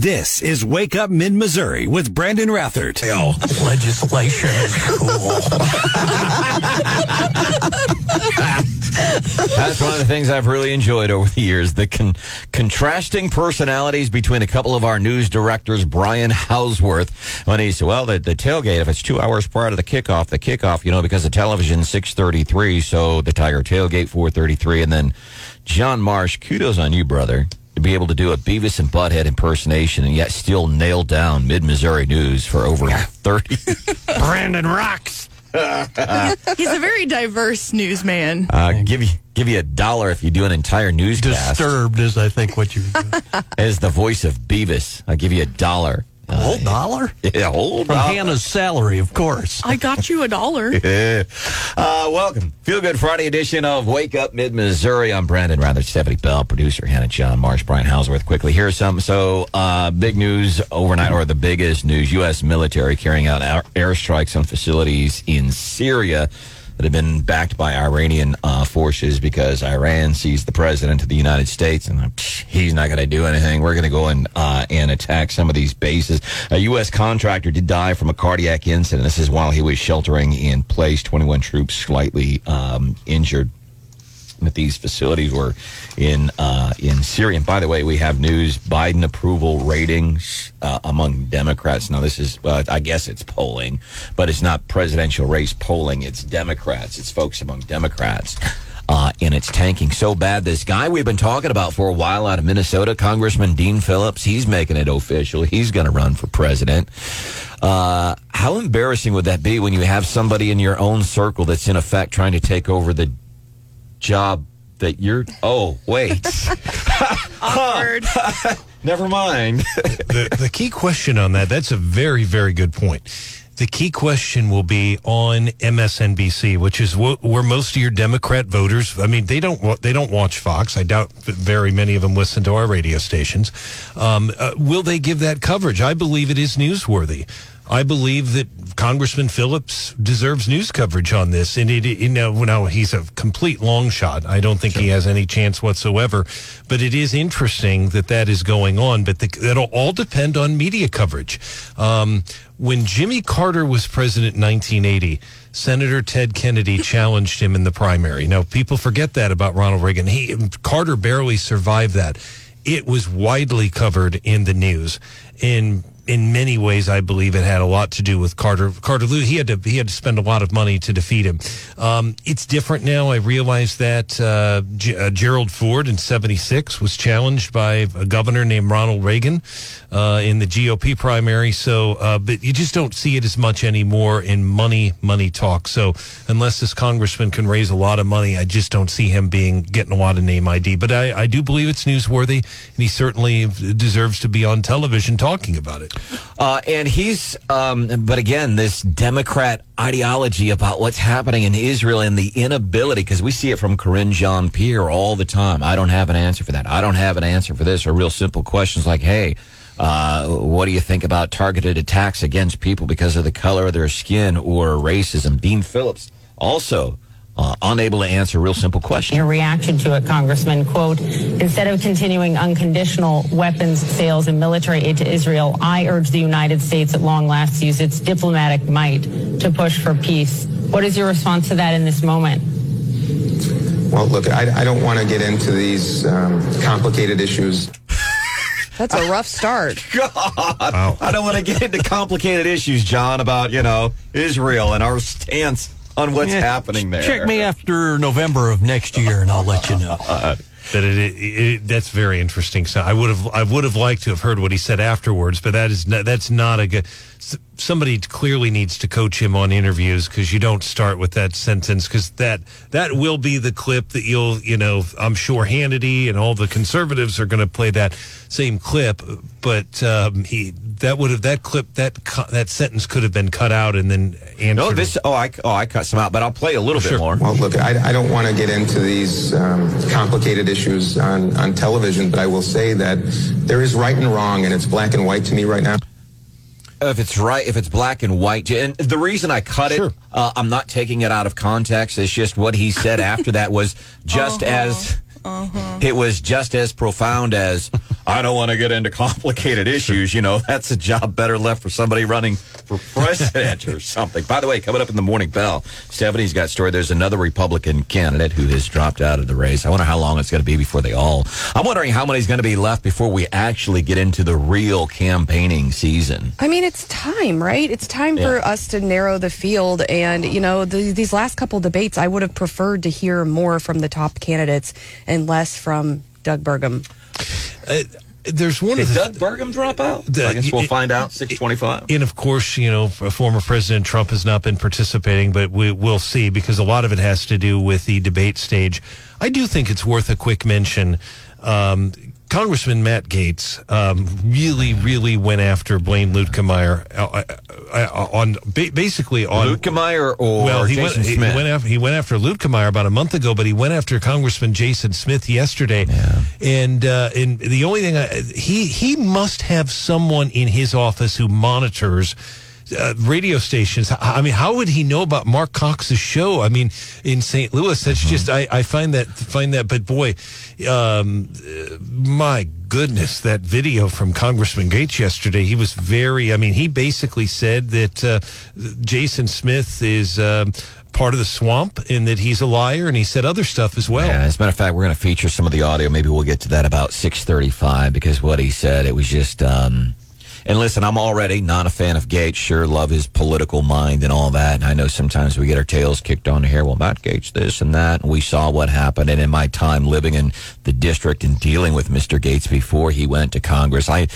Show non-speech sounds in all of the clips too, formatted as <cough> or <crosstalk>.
This is Wake Up Mid Missouri with Branden Rathert. Oh, legislation is cool. That's one of the things I've really enjoyed over the years. The con- contrasting personalities between a couple of our news directors, Brian Hauswirth, when he said, well, the, the tailgate, if it's two hours prior to the kickoff, the kickoff, you know, because the television 633, so the Tiger tailgate 433. And then John Marsh, kudos on you, brother to be able to do a Beavis and Butthead impersonation and yet still nail down mid Missouri news for over 30. <laughs> Branden rocks. He's a very diverse newsman. Uh, give you give you a dollar if you do an entire newscast Disturbed is, I think, what you. <laughs> Do. As the voice of Beavis. I'll give you a dollar. A whole dollar? <laughs> Yeah, hold From on. Hannah's salary, of course. I got you a dollar. <laughs> Yeah. Uh, welcome. Feel Good Friday edition of Wake Up Mid Missouri. I'm Branden Rathert, Stephanie Bell, producer Hannah John Marsh, Brian Hauswirth. Quickly, here's some. So, uh, big news overnight, or the biggest news U.S. military carrying out airstrikes on facilities in Syria that have been backed by Iranian uh, forces because Iran sees the president of the United States and uh, psh, he's not going to do anything. We're going to go and uh, and attack some of these bases. A U.S. contractor did die from a cardiac incident. This is while he was sheltering in place. 21 troops slightly um, injured. That these facilities were in uh, in Syria. And by the way, we have news: Biden approval ratings uh, among Democrats. Now, this is, uh, I guess, it's polling, but it's not presidential race polling. It's Democrats. It's folks among Democrats. Uh, and it's tanking so bad. This guy we've been talking about for a while out of Minnesota, Congressman Dean Phillips, he's making it official. He's going to run for president. Uh, how embarrassing would that be when you have somebody in your own circle that's in effect trying to take over the job that you're? Oh, wait, <laughs> Awkward. <laughs> never mind. <laughs> the, the key question on that, that's a very, very good point. The key question will be on MSNBC, which is wh- where most of your Democrat voters. I mean, they don't they don't watch Fox. I doubt that very many of them listen to our radio stations. Um, uh, will they give that coverage? I believe it is newsworthy. I believe that Congressman Phillips deserves news coverage on this, and it, you know, now he's a complete long shot. I don't think he has any chance whatsoever. But it is interesting that that is going on. But the, that'll all depend on media coverage. Um, when Jimmy Carter was president in 1980, Senator Ted Kennedy <laughs> challenged him in the primary. Now, people forget that about Ronald Reagan. He Carter barely survived that. It was widely covered in the news. In in many ways, I believe it had a lot to do with Carter. Carter Lou, he had to he had to spend a lot of money to defeat him. Um, it's different now. I realize that uh, G- uh, Gerald Ford in '76 was challenged by a governor named Ronald Reagan uh, in the GOP primary. So, uh, but you just don't see it as much anymore in money money talk. So, unless this congressman can raise a lot of money, I just don't see him being getting a lot of name ID. But I, I do believe it's newsworthy, and he certainly deserves to be on television talking about it. Uh, and he's, um, but again, this Democrat ideology about what's happening in Israel and the inability, because we see it from Karine Jean-Pierre all the time. I don't have an answer for that. I don't have an answer for this, or real simple questions like, hey, uh, what do you think about targeted attacks against people because of the color of their skin or racism? Dean Phillips also uh, unable to answer real simple questions. Your reaction to it, Congressman, quote, instead of continuing unconditional weapons sales and military aid to Israel, I urge the United States at long last to use its diplomatic might to push for peace. What is your response to that in this moment? Well, look, I, I don't want to get into these um, complicated issues. That's a rough start. <laughs> God, I don't want to get into complicated issues, John, about, you know, Israel and our stance on what's Yeah, happening there. Check me after November of next year, and I'll let you know. <laughs> that it, it, it that's very interesting. So I would have I would have liked to have heard what he said afterwards, but that is not, that's not a good. Somebody clearly needs to coach him on interviews because you don't start with that sentence because that that will be the clip that you'll you know I'm sure Hannity and all the conservatives are going to play that same clip, but um, he that would have that clip that cu- that sentence could have been cut out and then answered. No, this. Oh, I oh I cut some out, but I'll play a little bit Sure. more. Well, look, I, I don't want to get into these um, complicated issues on, on television, but I will say that there is right and wrong, and it's black and white to me right now. If it's right, if it's black and white, and the reason I cut Sure. it, uh, I'm not taking it out of context. It's just what he said after that was just as. It was just as profound as I don't want to get into complicated issues. You know, that's a job better left for somebody running for <laughs> president or something. By the way, coming up in the morning bell, Stephanie's got a story. There's another Republican candidate who has dropped out of the race. I wonder how long it's going to be before they all. I'm wondering how many's going to be left before we actually get into the real campaigning season. I mean, it's time, right? It's time for us to narrow the field. And, you know, the, these last couple debates, I would have preferred to hear more from the top candidates and less from Doug Burgum. Uh, there's one Did of the Doug Burgum drop out? The- I guess we'll it- find out. 625. And of course, you know, former President Trump has not been participating, but we will see because a lot of it has to do with the debate stage. I do think it's worth a quick mention. Um, Congressman Matt Gaetz um, really, really went after Blaine Luetkemeyer uh, uh, uh, on ba- basically on Luetkemeyer or well, he Jason went, he Smith? went after he went after Luetkemeyer about a month ago, but he went after Congressman Jason Smith yesterday. And uh, and the only thing I, he he must have someone in his office who monitors. Uh, radio stations. I mean, how would he know about Mark Cox's show? I mean, in St. Louis, that's Mm-hmm. just I, I find that find that. But boy, um, uh, my goodness, that video from Congressman Gaetz yesterday. He was very. I mean, he basically said that uh, Jason Smith is. Um, Part of the swamp, and that he's a liar, and he said other stuff as well. Yeah, as a matter of fact, we're going to feature some of the audio. Maybe we'll get to that about six thirty-five because what he said, it was just. Um, and listen, I'm already not a fan of Gaetz. Sure, love his political mind and all that. And I know sometimes we get our tails kicked on here. Well, Matt Gaetz, this and that. And we saw what happened. And in my time living in the district and dealing with Mr. Gaetz before he went to Congress, I,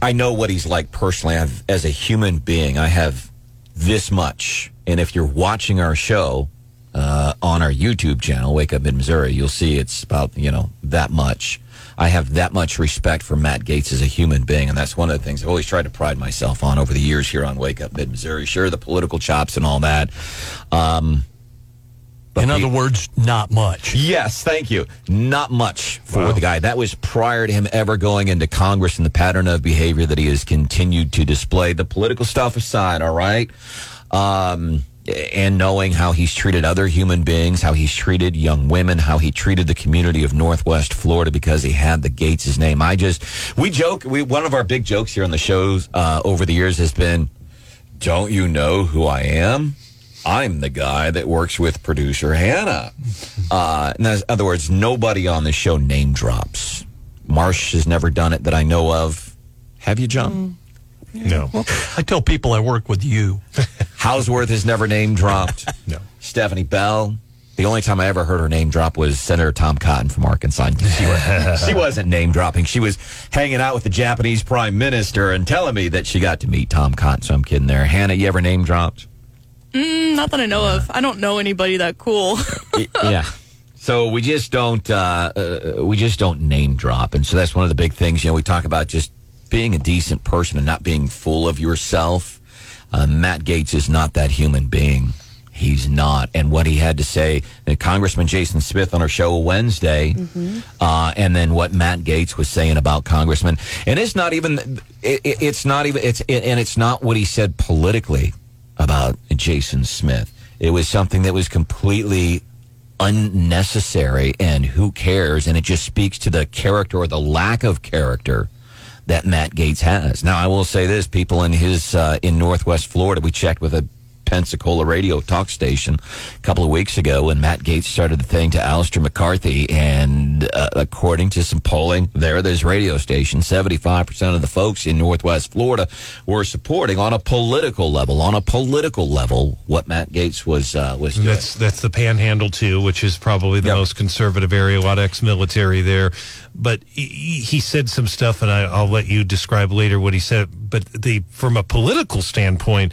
I know what he's like personally. I've, as a human being, I have this much. And if you're watching our show uh, on our YouTube channel, Wake Up in Missouri, you'll see it's about, you know, that much. I have that much respect for Matt Gaetz as a human being, and that's one of the things I've always tried to pride myself on over the years here on Wake Up Mid Missouri. Sure, the political chops and all that. Um, In the- other words, not much. Yes, thank you. Not much for Wow. the guy. That was prior to him ever going into Congress and the pattern of behavior that he has continued to display. The political stuff aside, all right? Um, and knowing how he's treated other human beings, how he's treated young women, how he treated the community of Northwest Florida because he had the Gaetz' name. I just, we joke, we, one of our big jokes here on the shows uh, over the years has been, don't you know who I am? I'm the guy that works with producer Hannah. <laughs> Uh, in other words, nobody on the show name drops. Marsh has never done it that I know of. Have you, John? No, I tell people I work with you. <laughs> Hauswirth has never name dropped. <laughs> no. Stephanie Bell. The only time I ever heard her name drop was Senator Tom Cotton from Arkansas. She, was, <laughs> she wasn't name dropping. She was hanging out with the Japanese prime minister and telling me that she got to meet Tom Cotton. So I'm kidding there. Hannah, you ever name dropped? Mm, not that I know of. I don't know anybody that cool. yeah. So we just don't uh, uh, we just don't name drop, and so that's one of the big things. You know, we talk about just being a decent person and not being full of yourself. Uh, Matt Gaetz is not that human being. He's not, and what he had to say, uh, Congressman Jason Smith on our show Wednesday, uh, and then what Matt Gaetz was saying about Congressman, and it's not even, it, it- it's not even, it's and it's not what he said politically about Jason Smith. It was something that was completely unnecessary and who cares and it just speaks to the character or the lack of character that Matt Gaetz has. Now I will say this people in his uh, in Northwest Florida we checked with a Pensacola radio talk station a couple of weeks ago when Matt Gaetz started the thing to Alistair McCarthy. And uh, according to some polling there, there's radio station, 75% of the folks in Northwest Florida were supporting on a political level, on a political level, what Matt Gaetz was, uh, was doing. That's that's the Panhandle too, which is probably the Yep. most conservative area. A lot of ex-military there, but he, he said some stuff, and I, I'll let you describe later what he said. But the from a political standpoint,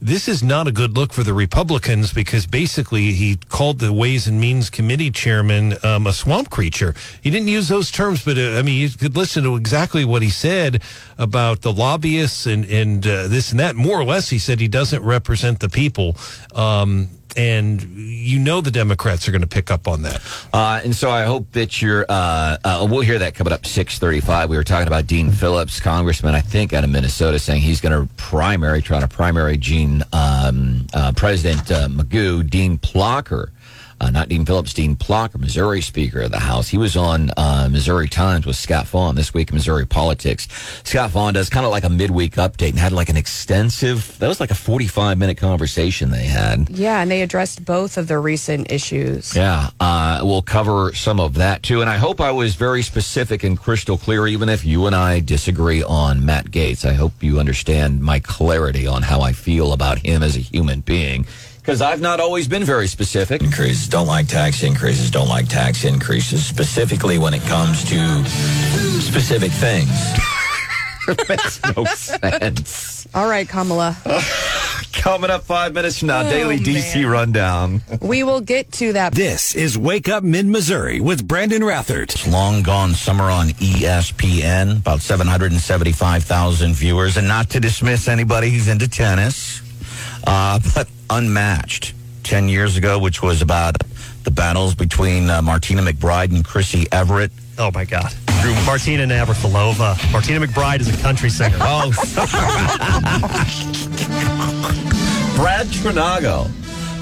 this is not a good look for the Republicans because basically he called the Ways and Means Committee chairman um, a swamp creature. He didn't use those terms, but uh, I mean, you could listen to exactly what he said about the lobbyists and and uh, this and that. More or less, he said he doesn't represent the people. Um, and you know the Democrats are going to pick up on that. Uh, and so I hope that you're. Uh, uh, we'll hear that coming up six thirty-five. We were talking about Dean Phillips, congressman, I think, out of Minnesota, saying he's going to primary, trying to primary Gene um, uh, President uh, Magoo, Dean Plocher. Uh, not Dean Phillips, Dean Plocher, Missouri Speaker of the House. He was on uh, Missouri Times with Scott Faughn this week in Missouri politics. Scott Faughn does kind of like a midweek update and had like an extensive, that was like a 45 minute conversation they had. Yeah, and they addressed both of the recent issues. Yeah, uh, we'll cover some of that too. And I hope I was very specific and crystal clear, even if you and I disagree on Matt Gaetz. I hope you understand my clarity on how I feel about him as a human being. Because I've not always been very specific. Increases don't like tax increases, don't like tax increases, specifically when it comes to specific things. <laughs> Makes no sense. All right, Kamala. <laughs> Coming up five minutes from now, Oh, Daily DC man. Rundown. We will get to that. This is Wake Up Mid Missouri with Branden Rathert. It's long gone summer on ESPN, about 775,000 viewers. And not to dismiss anybody who's into tennis, uh, <laughs> but unmatched. 10 years ago, which was about the battles between uh, Martina McBride and Chrissy Evert. Oh my God. Martina Navratilova. Martina McBride is a country singer. Oh, <laughs> Brad Trinago,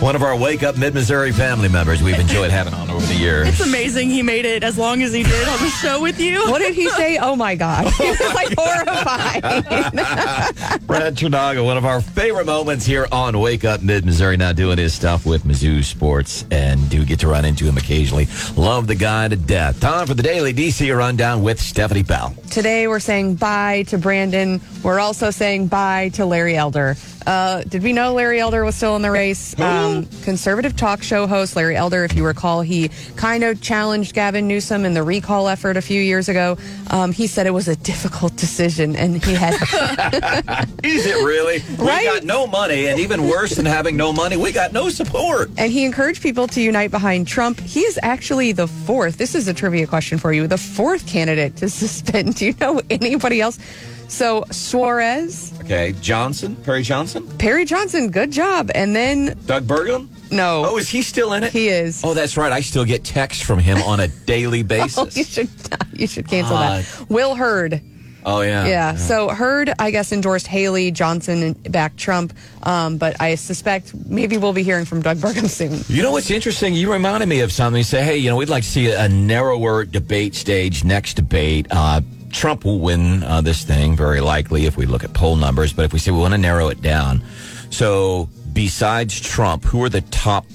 one of our Wake Up Mid Missouri family members we've enjoyed having on over the years. It's amazing he made it as long as he did on the show with you. What did he say? Oh my God. <laughs> He was like horrified. <laughs> Brad Trinago, one of our favorite moments here on Wake Up Mid Missouri, now doing his stuff with Mizzou Sports, and do get to run into him occasionally. Love the guy to death. Time for the Daily DC Rundown with Stephanie Bell. Today we're saying bye to Branden. We're also saying bye to Larry Elder. Uh, did we know Larry Elder was still in the race? Um, conservative talk show host Larry Elder, if you recall, he kind of challenged Gavin Newsom in the recall effort a few years ago. Um, he said it was a difficult decision, and he had <laughs> <laughs> Is it really? Right? We got no money, and even worse than having no money, we got no support. and he encouraged people to unite behind Trump. He is actually the fourth. This is a trivia question for you. The fourth candidate to <laughs> suspend. Do you know anybody else? So Suarez, Okay, Johnson, Perry Johnson, Perry Johnson, good job. And then Doug Burgum. no, Oh, is he still in it? he is. Oh, that's right. I still get texts from him on a daily <laughs> Oh, basis. you should you should cancel Uh, that. Will Hurd. Oh, yeah. Yeah. So Hurd, I guess, endorsed Haley Johnson and back Trump. Um, but I suspect maybe we'll be hearing from Doug Burgum <laughs> soon. You know what's interesting? You reminded me of something. You say, hey, you know, we'd like to see a narrower debate stage next debate. Uh, Trump will win uh, this thing very likely if we look at poll numbers. But if we say we want to narrow it down, so besides Trump, who are the top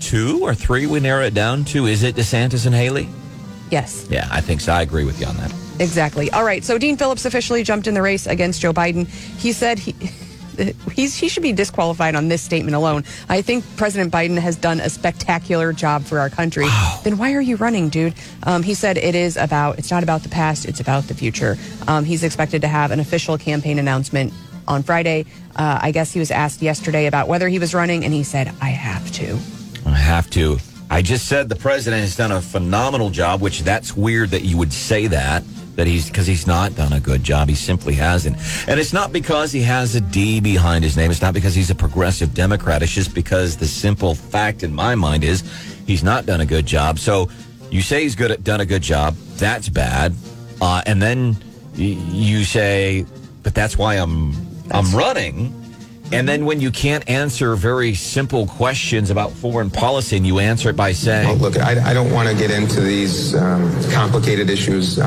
two or three we narrow it down to? Is it DeSantis and Haley? Yes. Yeah, I think so. I agree with you on that. Exactly. All right. So Dean Phillips officially jumped in the race against Joe Biden. He said he. <laughs> He's, he should be disqualified on this statement alone. I think President Biden has done a spectacular job for our country. Then why are you running, dude? Um, he said it is about, it's not about the past, it's about the future. Um, he's expected to have an official campaign announcement on Friday. Uh, I guess he was asked yesterday about whether he was running, and he said, I have to. I have to. I just said the president has done a phenomenal job, which that's weird that you would say that. That he's because he's not done a good job. He simply hasn't, and it's not because he has a D behind his name. It's not because he's a progressive Democrat. It's just because the simple fact in my mind is he's not done a good job. So you say he's good at done a good job. That's bad, uh, and then y- you say, but that's why I'm I'm running. And then when you can't answer very simple questions about foreign policy and you answer it by saying, look, I, I don't want to get into these um, complicated issues.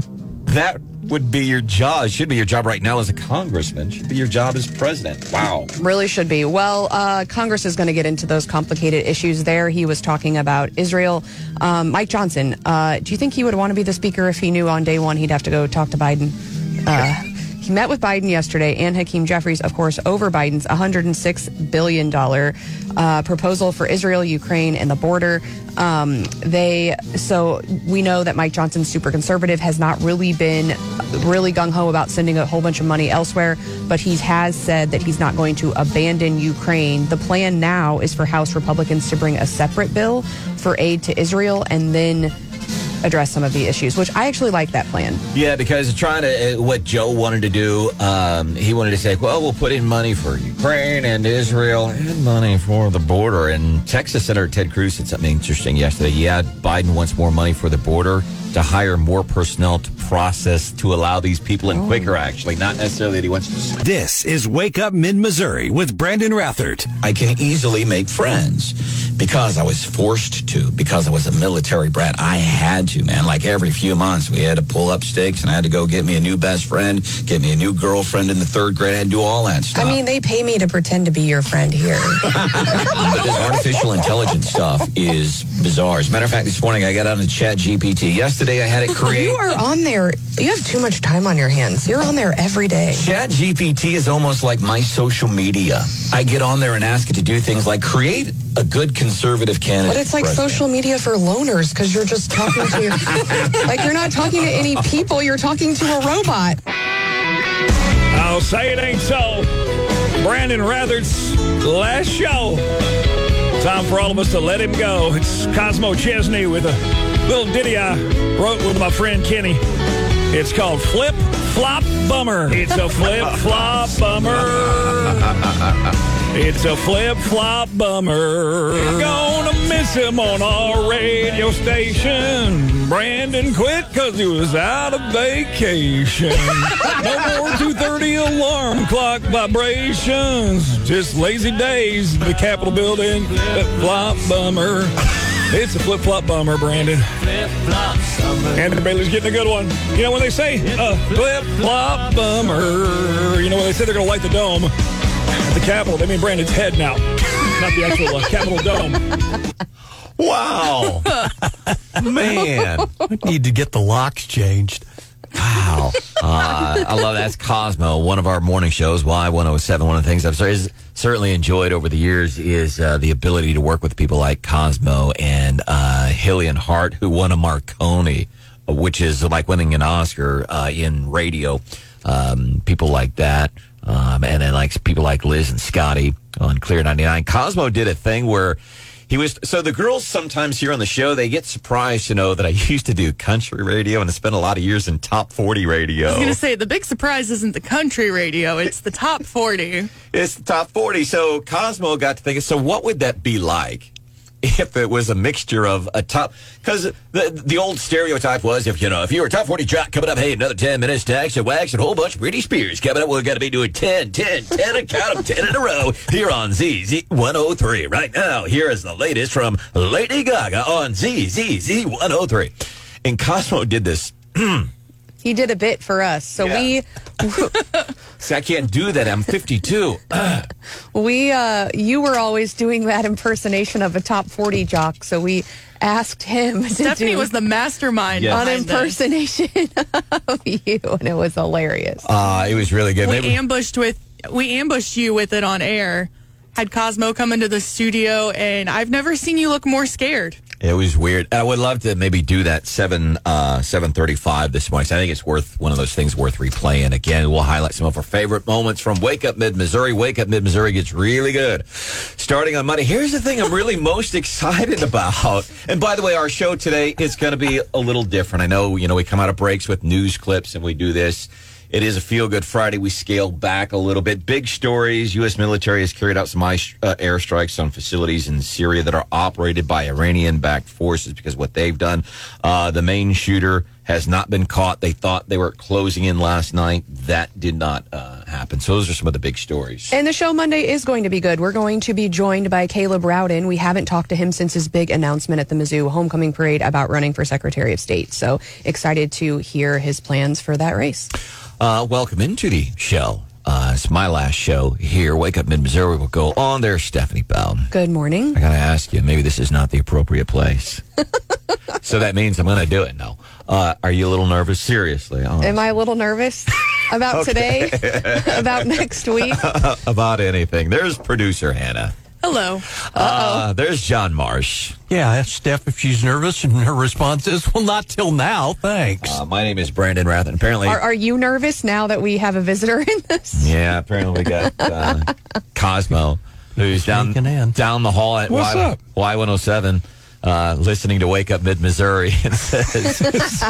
That would be your job, should be your job right now as a congressman, should be your job as president. Wow. Really should be. Well, uh, Congress is going to get into those complicated issues there. He was talking about Israel. Um, Mike Johnson, uh, do you think he would want to be the speaker if he knew on day one he'd have to go talk to Biden? Uh, he met with Biden yesterday and Hakeem Jeffries, of course, over Biden's $106 billion uh, proposal for Israel, Ukraine, and the border. Um, they so we know that Mike Johnson, super conservative, has not really been really gung ho about sending a whole bunch of money elsewhere, but he has said that he's not going to abandon Ukraine. The plan now is for House Republicans to bring a separate bill for aid to Israel and then address some of the issues, which I actually like that plan. Yeah, because trying to, uh, what Joe wanted to do, um, he wanted to say, well, we'll put in money for Ukraine and Israel and money for the border. And Texas Senator Ted Cruz said something interesting yesterday. Yeah, Biden wants more money for the border. to hire more personnel to process to allow these people in quicker. Actually, not necessarily that he wants to. This is Wake Up Mid Missouri with Branden Rathert. I can easily make friends because I was forced to, because I was a military brat. I had to, man. Like every few months, we had to pull up stakes and I had to go get me a new best friend, get me a new girlfriend in the third grade. I had to do all that stuff. I mean, they pay me to pretend to be your friend here. <laughs> but this artificial intelligence stuff is bizarre. As a matter of fact, this morning I got on the chat GPT. Yesterday I had it create. you are on there. You have too much time on your hands. You're on there every day. Chat GPT is almost like my social media. I get on there and ask it to do things like create a good conservative candidate. But it's like president. social media for loners because you're just talking to your, <laughs> like you're not talking to any people. You're talking to a robot. I'll say it ain't so. Branden Rathert's last show. Time for all of us to let him go. It's Cosmo Chesney with a little ditty I wrote with my friend Kenny. It's called Flip Flop Bummer. It's a flip flop bummer. It's a flip flop bummer. Gonna miss him on our radio station. Branden quit because he was out of vacation. No more 2:30 alarm clock vibrations. Just lazy days. The Capitol building. Flip flop bummer. It's a flip flop bummer, Branden. Flip flop summer. Andrew Bailey's getting a good one. You know when they say a flip flop bummer, you know when they say they're going to light the dome at the Capitol, they mean Branden's head now, not the actual uh, Capitol dome. Wow, <laughs> man. I need to get the locks changed. Wow. <laughs> Uh, I love that. That's Cosmo, one of our morning shows, Y107. One of the things I've certainly enjoyed over the years is uh, the ability to work with people like Cosmo and uh, Hillian Hart, who won a Marconi, which is like winning an Oscar uh, in radio. Um, people like that. Um, and then like people like Liz and Scotty on Clear 99. Cosmo did a thing where he was so the girls sometimes here on the show they get surprised to know that I <laughs> used to do country radio and I spent a lot of years in top 40 radio. I was going to say the big surprise isn't the country radio; it's the top forty. <laughs> It's the top 40. So Cosmo got to thinking, so what would that be like if it was a mixture of a top? Because the the old stereotype was if, you know, if you were a top 40 jock coming up, hey, another 10 minutes, tax and wax and a whole bunch of Britney Spears coming up, we're going to be doing 10, 10, 10, a count of 10 in a row here on ZZ 103. Right now, here is the latest from Lady Gaga on ZZZ 103. And Cosmo did this. <clears throat> He did a bit for us, so Yeah. <laughs> See, I can't do that. I'm 52. we <laughs> we uh, you were always doing that impersonation of a top forty jock, so we asked him <laughs> to Stephanie do was the mastermind. Yeah. an behind this. impersonation of you, and it was hilarious. Uh, it was really good. We Maybe- ambushed with we ambushed you with it on air. Had Cosmo come into the studio, and I've never seen you look more scared. It was weird. I would love to maybe do that seven uh, seven thirty five this morning. So I think it's worth one of those things worth replaying. Again, we'll highlight some of our favorite moments from Wake Up Mid Missouri. Wake Up Mid Missouri gets really good. Starting on Monday. Here's the thing I'm really <laughs> most excited about. And by the way, our show today is going to be a little different. I know you know we come out of breaks with news clips and we do this. It is a feel good Friday. We scale back a little bit. Big stories. U.S. military has carried out some uh, airstrikes on facilities in Syria that are operated by Iranian backed forces because what they've done. Uh, the main shooter has not been caught. They thought they were closing in last night. That did not uh, happen. So those are some of the big stories. And the show Monday is going to be good. We're going to be joined by Caleb Rowden. We haven't talked to him since his big announcement at the Mizzou homecoming parade about running for Secretary of State. So excited to hear his plans for that race. Uh, welcome into the show. Uh, it's my last show here. Wake Up Mid Missouri We will go on there, Stephanie Bell. Good morning. I gotta ask you, maybe this is not the appropriate place. <laughs> so that means I'm gonna do it now. Uh, are you a little nervous? Seriously, honest. Am I a little nervous about <laughs> today? <laughs> about next week? about anything? There's producer Hannah. Hello. Uh, there's John Marsh. Yeah, I Steph if she's nervous, and her response is, "Well, not till now, thanks." Uh, my name is Branden Rathert. Apparently, Are, are you nervous now that we have a visitor in this? yeah. Apparently, we got uh, <laughs> Cosmo, who's down Sneaking in. down the hall at What's Y up? Y107. Uh, listening to Wake Up Mid Missouri <laughs> and says,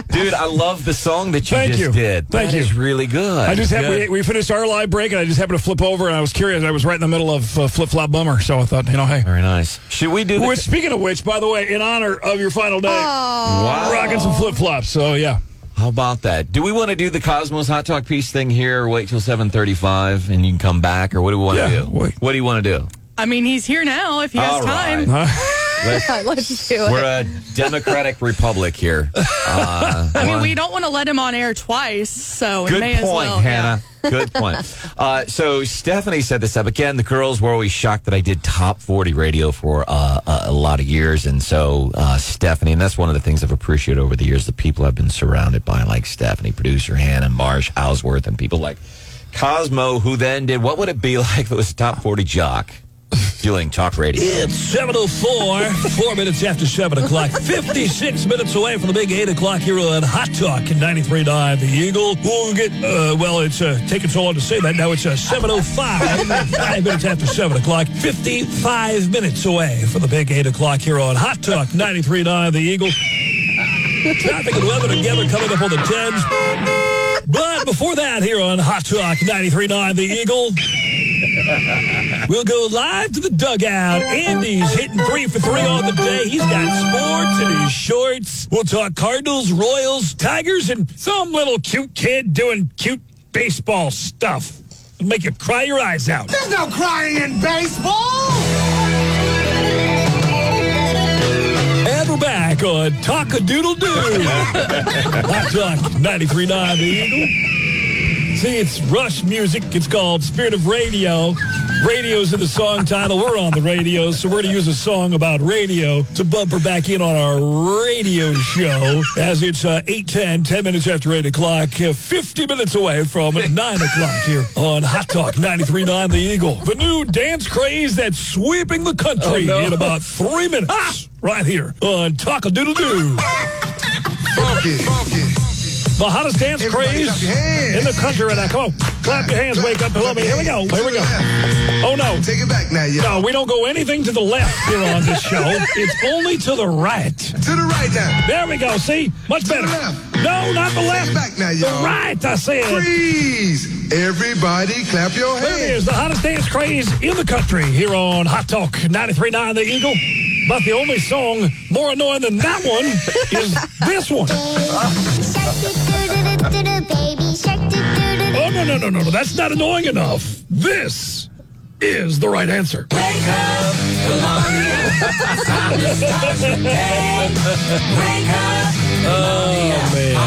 "Dude, I love the song that you Thank just you. did. Thank That you. is really good. I just It's had, we, we finished our live break, and I just happened to flip over, and I was curious. I was right in the middle of uh, Flip Flop Bummer, so I thought, you know, hey. Very nice. Should we do the Which, speaking of which, by the way, in honor of your final day, Wow. rocking some flip flops. So yeah, How about that? Do we want to do the Cosmos Hot Talk piece thing here, or wait till seven thirty-five, and you can come back, or what do we want to do? wait. What do you want to do? I mean, he's here now if he has All time. right. <laughs> <laughs> Let's do it. We're a democratic republic here. Uh, <laughs> I mean, one- we don't want to let him on air twice, so Good may as point, well. Hannah. Good point. <laughs> Uh, so Stephanie set this up again. The girls were always shocked that I did top forty radio for uh, a, a lot of years, and so uh, Stephanie, and that's one of the things I've appreciated over the years. The people I've been surrounded by, like Stephanie, producer Hannah, Marsh, Hauswirth, and people like Cosmo, who then did what would it be like if it was a top forty jock doing talk radio? It's 7.04, four minutes after 7 o'clock, 56 minutes away from the big 8 o'clock here on Hot Talk in 93.9 The Eagle. We'll get, uh, well, it's uh, taking so long to say that. Now it's uh, 7.05, five minutes after 7 o'clock, 55 minutes away from the big 8 o'clock here on Hot Talk 93.9 The Eagle. Traffic and weather together coming up on the 10s. But before that, here on Hot Talk 93.9 The Eagle, We'll go live to the dugout. Andy's hitting three for three on the day. He's got sports in his shorts. We'll talk Cardinals, Royals, Tigers, and some little cute kid doing cute baseball stuff. It'll make you cry your eyes out. There's no crying in baseball. Back on Talk a Doodle Doo. Hot Talk 93.9 The Eagle. See, it's Rush music. It's called Spirit of Radio. Radio's in the song title. We're on the radio, so we're going to use a song about radio to bumper back in on our radio show as it's uh, 8.10, 10 minutes after 8 o'clock, uh, 50 minutes away from 9 o'clock here on Hot Talk 93.9 The Eagle. The new dance craze that's sweeping the country Oh, no. in about three minutes. Right here on Talk a Doodle Doo. Funky, funky. The hottest dance Everybody craze clap hands. in the country right now. Come on. Clap your hands. Wake up. Hello me. Here we go. Here we go. Oh, no. Take it back now, y'all. No, we don't go anything to the left here on this show. It's only to the right. To the right now. There we go. See? Much better. left. No, not the Take left. it back now, The y'all. right, I said. Freeze. Everybody clap your There it hands. is, the hottest dance craze in the country here on Hot Talk 93.9 The Eagle. But the only song more annoying than that one is this one. Oh, no, no, no, no, no. That's not annoying enough. This is the right answer. Wake up, Columbia. Oh, Wake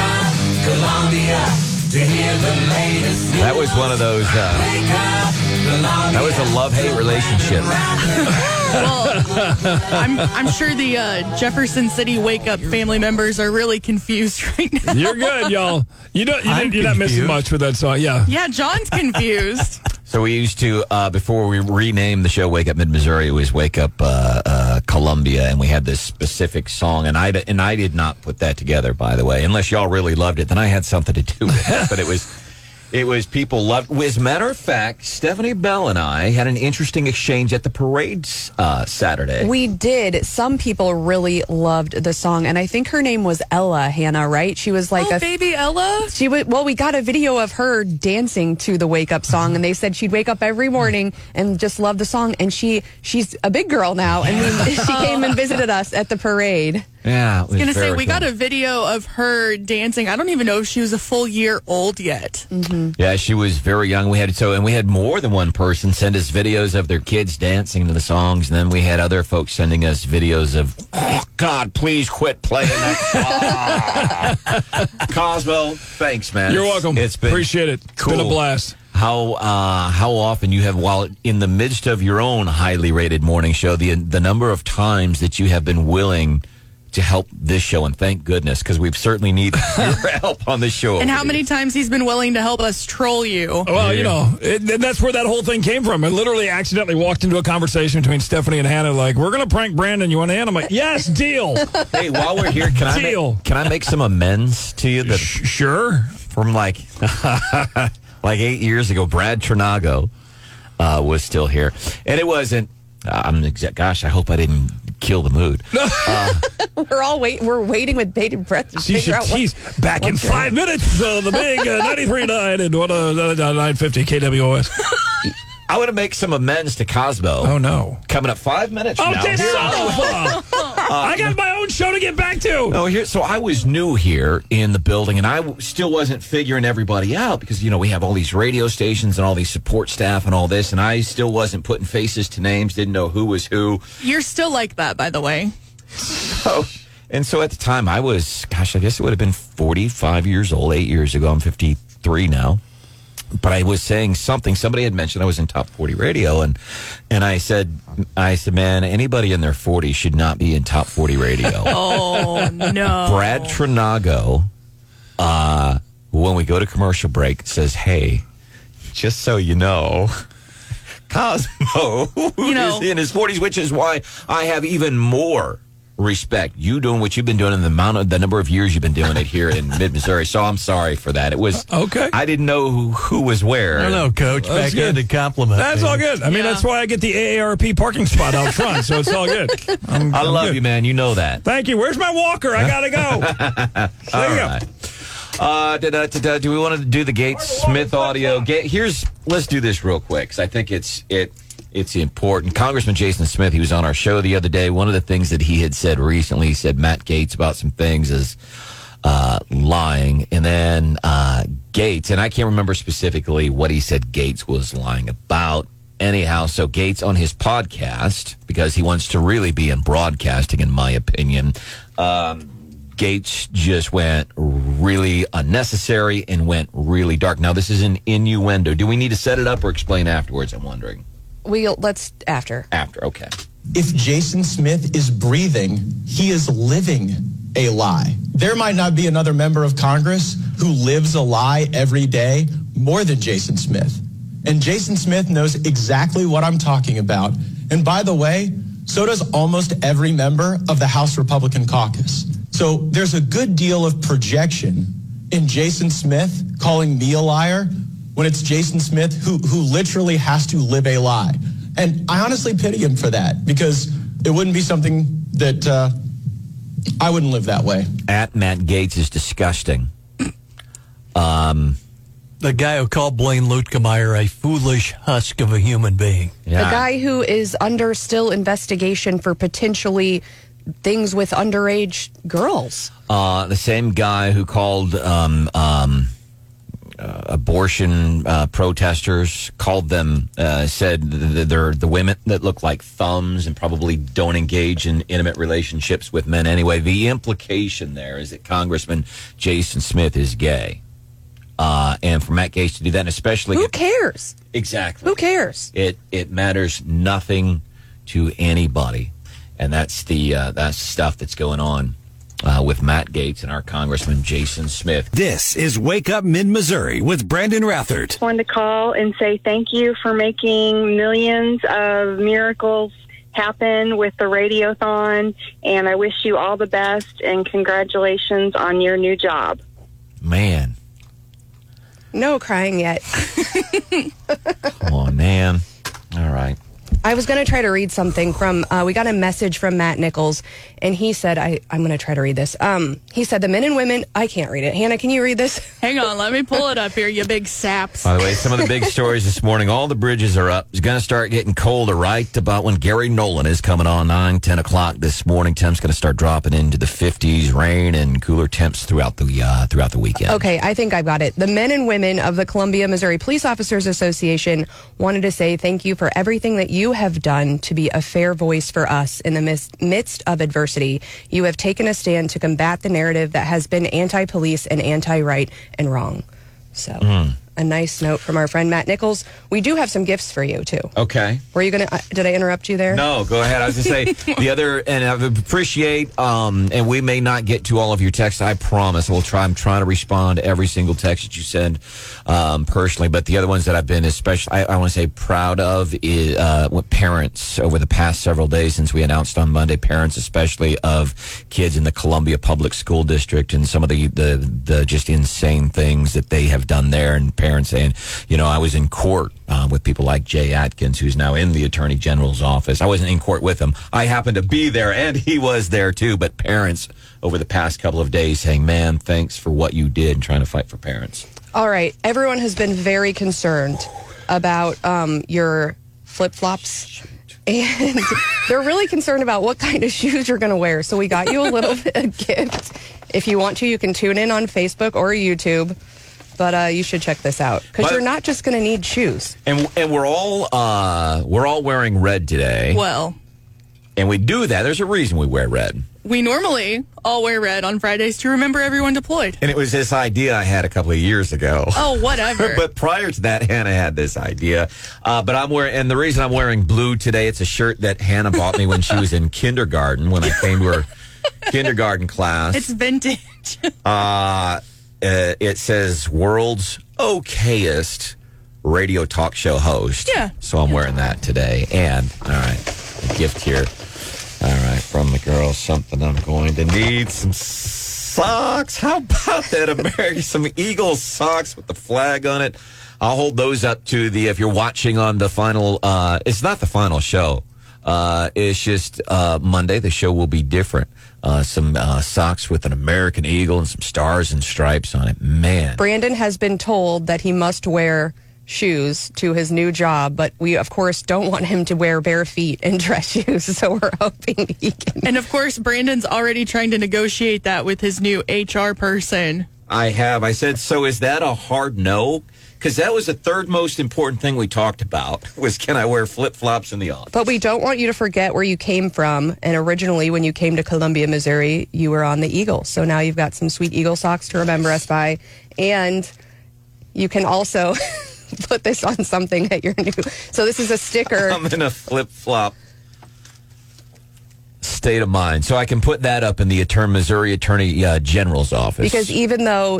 up, Columbia. Oh, man. That was one of those. Uh, that was a love-hate relationship. Well, I'm, I'm sure the uh, Jefferson City Wake Up family members are really confused <laughs> right now. You're good, y'all. You don't, You didn't, you're not missing much with that song. Yeah. Yeah, John's confused. <laughs> So we used to uh, before we renamed the show "Wake Up Mid Missouri." It was "Wake Up uh, Columbia," and we had this specific song. And I and I did not put that together, by the way. Unless y'all really loved it, then I had something to do with it. but it was. It was people loved. As a matter of fact, Stephanie Bell and I had an interesting exchange at the parades uh, Saturday. We did. Some people really loved the song, and I think her name was Ella Hannah. Right? She was like oh, a baby Ella. She was. Well, we got a video of her dancing to the wake up song, and they said she'd wake up every morning and just love the song. And she she's a big girl now, and we, <laughs> she came and visited us at the parade. Yeah, I was gonna say we got a video of her dancing. I don't even know if she was a full year old yet. Yeah, she was very young. We had so, and we had more than one person send us videos of their kids dancing to the songs, and then we had other folks sending us videos of, oh God, please quit playing that song. <laughs> Cosmo, thanks, man. You're welcome. It's been Appreciate it. It's been a blast. How uh, how often you have, while in the midst of your own highly rated morning show, the the number of times that you have been willing to help this show, and thank goodness, because we've certainly need <laughs> your help on this show. And how many times he's been willing to help us troll you. Well, you know, it, and that's where that whole thing came from. I literally accidentally walked into a conversation between Stephanie and Hannah, like, we're going to prank Branden. You want to?" I'm like, yes, deal. <laughs> Hey, while we're here, can I Deal. make, can I make some amends to you that Sh- sure. from like <laughs> like eight years ago? Brad Trinago uh, was still here, and it wasn't I'm exa- gosh, I hope I didn't kill the mood. <laughs> Uh, <laughs> We're all wait. We're waiting with bated breath to She figure should out what, tease back in what's five minutes. Uh, the big uh, <laughs> 93.9 and what, uh, 950 KWOS. I want to make some amends to Cosmo. Oh, no. Coming up five minutes from Oh, now. this Here- son of a- Uh, I got my own show to get back to. No, here. So I was new here in the building, and I w- still wasn't figuring everybody out because you know we have all these radio stations and all these support staff and all this, and I still wasn't putting faces to names, didn't know who was who. You're still like that, by the way. So, and so at the time, I was, gosh, I guess it would have been 45 years old, eight years ago. I'm 53 now. But I was saying something. Somebody had mentioned I was in top 40 radio, and and I said, I said, man, anybody in their 40s should not be in top 40 radio. <laughs> Oh no. Brad Trinago, uh, when we go to commercial break, says, "Hey, just so you know." Cosmo You know- <laughs> is in his 40s, which is why I have even more respect. You doing what you've been doing in the amount of the number of years you've been doing it here in <laughs> mid Missouri. So I'm sorry for that. It was okay. I didn't know who, who was where. I don't Coach. That's Back in good. to compliment. That's me. all good. I mean, Yeah. that's why I get the AARP parking spot out front, so it's all good. <laughs> I'm, I I'm love good. you, man. You know that. Thank you. Where's my walker? I gotta go. <laughs> there All you go. Uh, da, da, da, da, do we want to do the Gaetz Smith audio? Ga- here's let's do this real quick because I think it's it it's important. Congressman Jason Smith, he was on our show the other day. One of the things that he had said recently, he said Matt Gaetz about some things is uh, lying, and then uh, Gaetz, and I can't remember specifically what he said Gaetz was lying about. Anyhow, so Gaetz on his podcast because he wants to really be in broadcasting, in my opinion. Um, Gaetz just went really unnecessary and went really dark. Now, this is an innuendo. Do we need to set it up or explain afterwards? I'm wondering. We'll let's after. After, okay. If Jason Smith is breathing, he is living a lie. There might not be another member of Congress who lives a lie every day more than Jason Smith. And Jason Smith knows exactly what I'm talking about. And by the way, so does almost every member of the House Republican caucus. So there's a good deal of projection in Jason Smith calling me a liar when it's Jason Smith who, who literally has to live a lie. And I honestly pity him for that because it wouldn't be something that uh, I wouldn't live that way. At Matt Gaetz is disgusting. Um, The guy who called Blaine Luetkemeyer a foolish husk of a human being. The guy who is under still investigation for potentially things with underage girls. Uh, the same guy who called um, um, uh, abortion uh, protesters called them uh, said th- th- they're the women that look like thumbs and probably don't engage in intimate relationships with men anyway. The implication there is that Congressman Jason Smith is gay, uh, and for Matt Gaetz to do that, especially Who cares? exactly Who cares? it it matters nothing to anybody, and that's the uh, that's the stuff that's going on uh, with Matt Gaetz and our Congressman Jason Smith. This is Wake Up Mid Missouri with Branden Rathert. I wanted to call and say thank you for making millions of miracles happen with the radiothon and I wish you all the best and congratulations on your new job. Man, No crying yet. <laughs> come on, man. All right. I was going to try to read something from, uh, we got a message from Matt Nichols, and he said, I, I'm going to try to read this. Um, he said, The men and women, I can't read it. Hannah, can you read this? <laughs> Hang on, let me pull it up here, you big saps. By the way, some of the big stories this morning. All the bridges are up. It's going to start getting colder right about when Gary Nolan is coming on 9, 10 o'clock this morning. Temps going to start dropping into the 50s, rain and cooler temps throughout the uh, throughout the weekend. Okay, I think I've got it. The men and women of the Columbia, Missouri Police Officers Association wanted to say thank you for everything that you have done to be a fair voice for us in the midst of adversity. You have taken a stand to combat the narrative that has been anti police and anti right and wrong. So, Mm. A nice note from our friend Matt Nichols. We do have some gifts for you, too. Okay. Were you going to, uh, did I interrupt you there? No, go ahead. I was to say <laughs> the other, and I appreciate, um, and we may not get to all of your texts. I promise. We'll try. I'm trying to respond to every single text that you send um, personally. But the other ones that I've been especially, I, I want to say, proud of is uh, parents over the past several days since we announced on Monday. Parents, especially of kids in the Columbia Public School District, and some of the the, the just insane things that they have done there, and parents saying, you know, I was in court uh, with people like Jay Atkins, who's now in the Attorney General's office. I wasn't in court with him. I happened to be there, and he was there too. But parents over the past couple of days saying, man, thanks for what you did and trying to fight for parents. All right. Everyone has been very concerned about um, your flip flops. And <laughs> they're really concerned about what kind of shoes you're going to wear. So we got you a little bit <laughs> of gift. If you want to, you can tune in on Facebook or YouTube. But uh, you should check this out because you're not just going to need shoes. And and we're all uh, we're all wearing red today, Well, and we do that. There's a reason we wear red. we normally all wear red on Fridays to remember everyone deployed. And it was this idea I had a couple of years ago. Oh, whatever. <laughs> but prior to that, Hannah had this idea. Uh, but I'm wearing, and the reason I'm wearing blue today, it's a shirt that Hannah bought me when she was in kindergarten, when I came to her <laughs> kindergarten class. it's vintage. Uh, uh, it says world's okayest radio talk show host. Yeah. So I'm wearing that today. And, all right, a gift here. All right, from the girls, something I'm going to need. Some socks. How about that, America? <laughs> Some Eagle socks with the flag on it. I'll hold those up to the, if you're watching on the final, uh, it's not the final show. Uh, it's just uh, Monday. The show will be different. Uh, some uh, socks with an American eagle and some stars and stripes on it. Man, Branden has been told that he must wear shoes to his new job, but we, of course, don't want him to wear bare feet and <laughs> dress shoes. So we're hoping he can. and of course, Branden's already trying to negotiate that with his new HR person. I have. I said, so is that a hard no? Because that was the third most important thing we talked about was can I wear flip flops in the office? But we don't want you to forget where you came from. And originally, when you came to Columbia, Missouri, you were on the Eagle. So now you've got some sweet Eagle socks to remember us by. And you can also <laughs> put this on something at your new. So this is a sticker. I'm in a flip flop state of mind. So I can put that up in the Attorney, Missouri Attorney uh, General's office. Because even though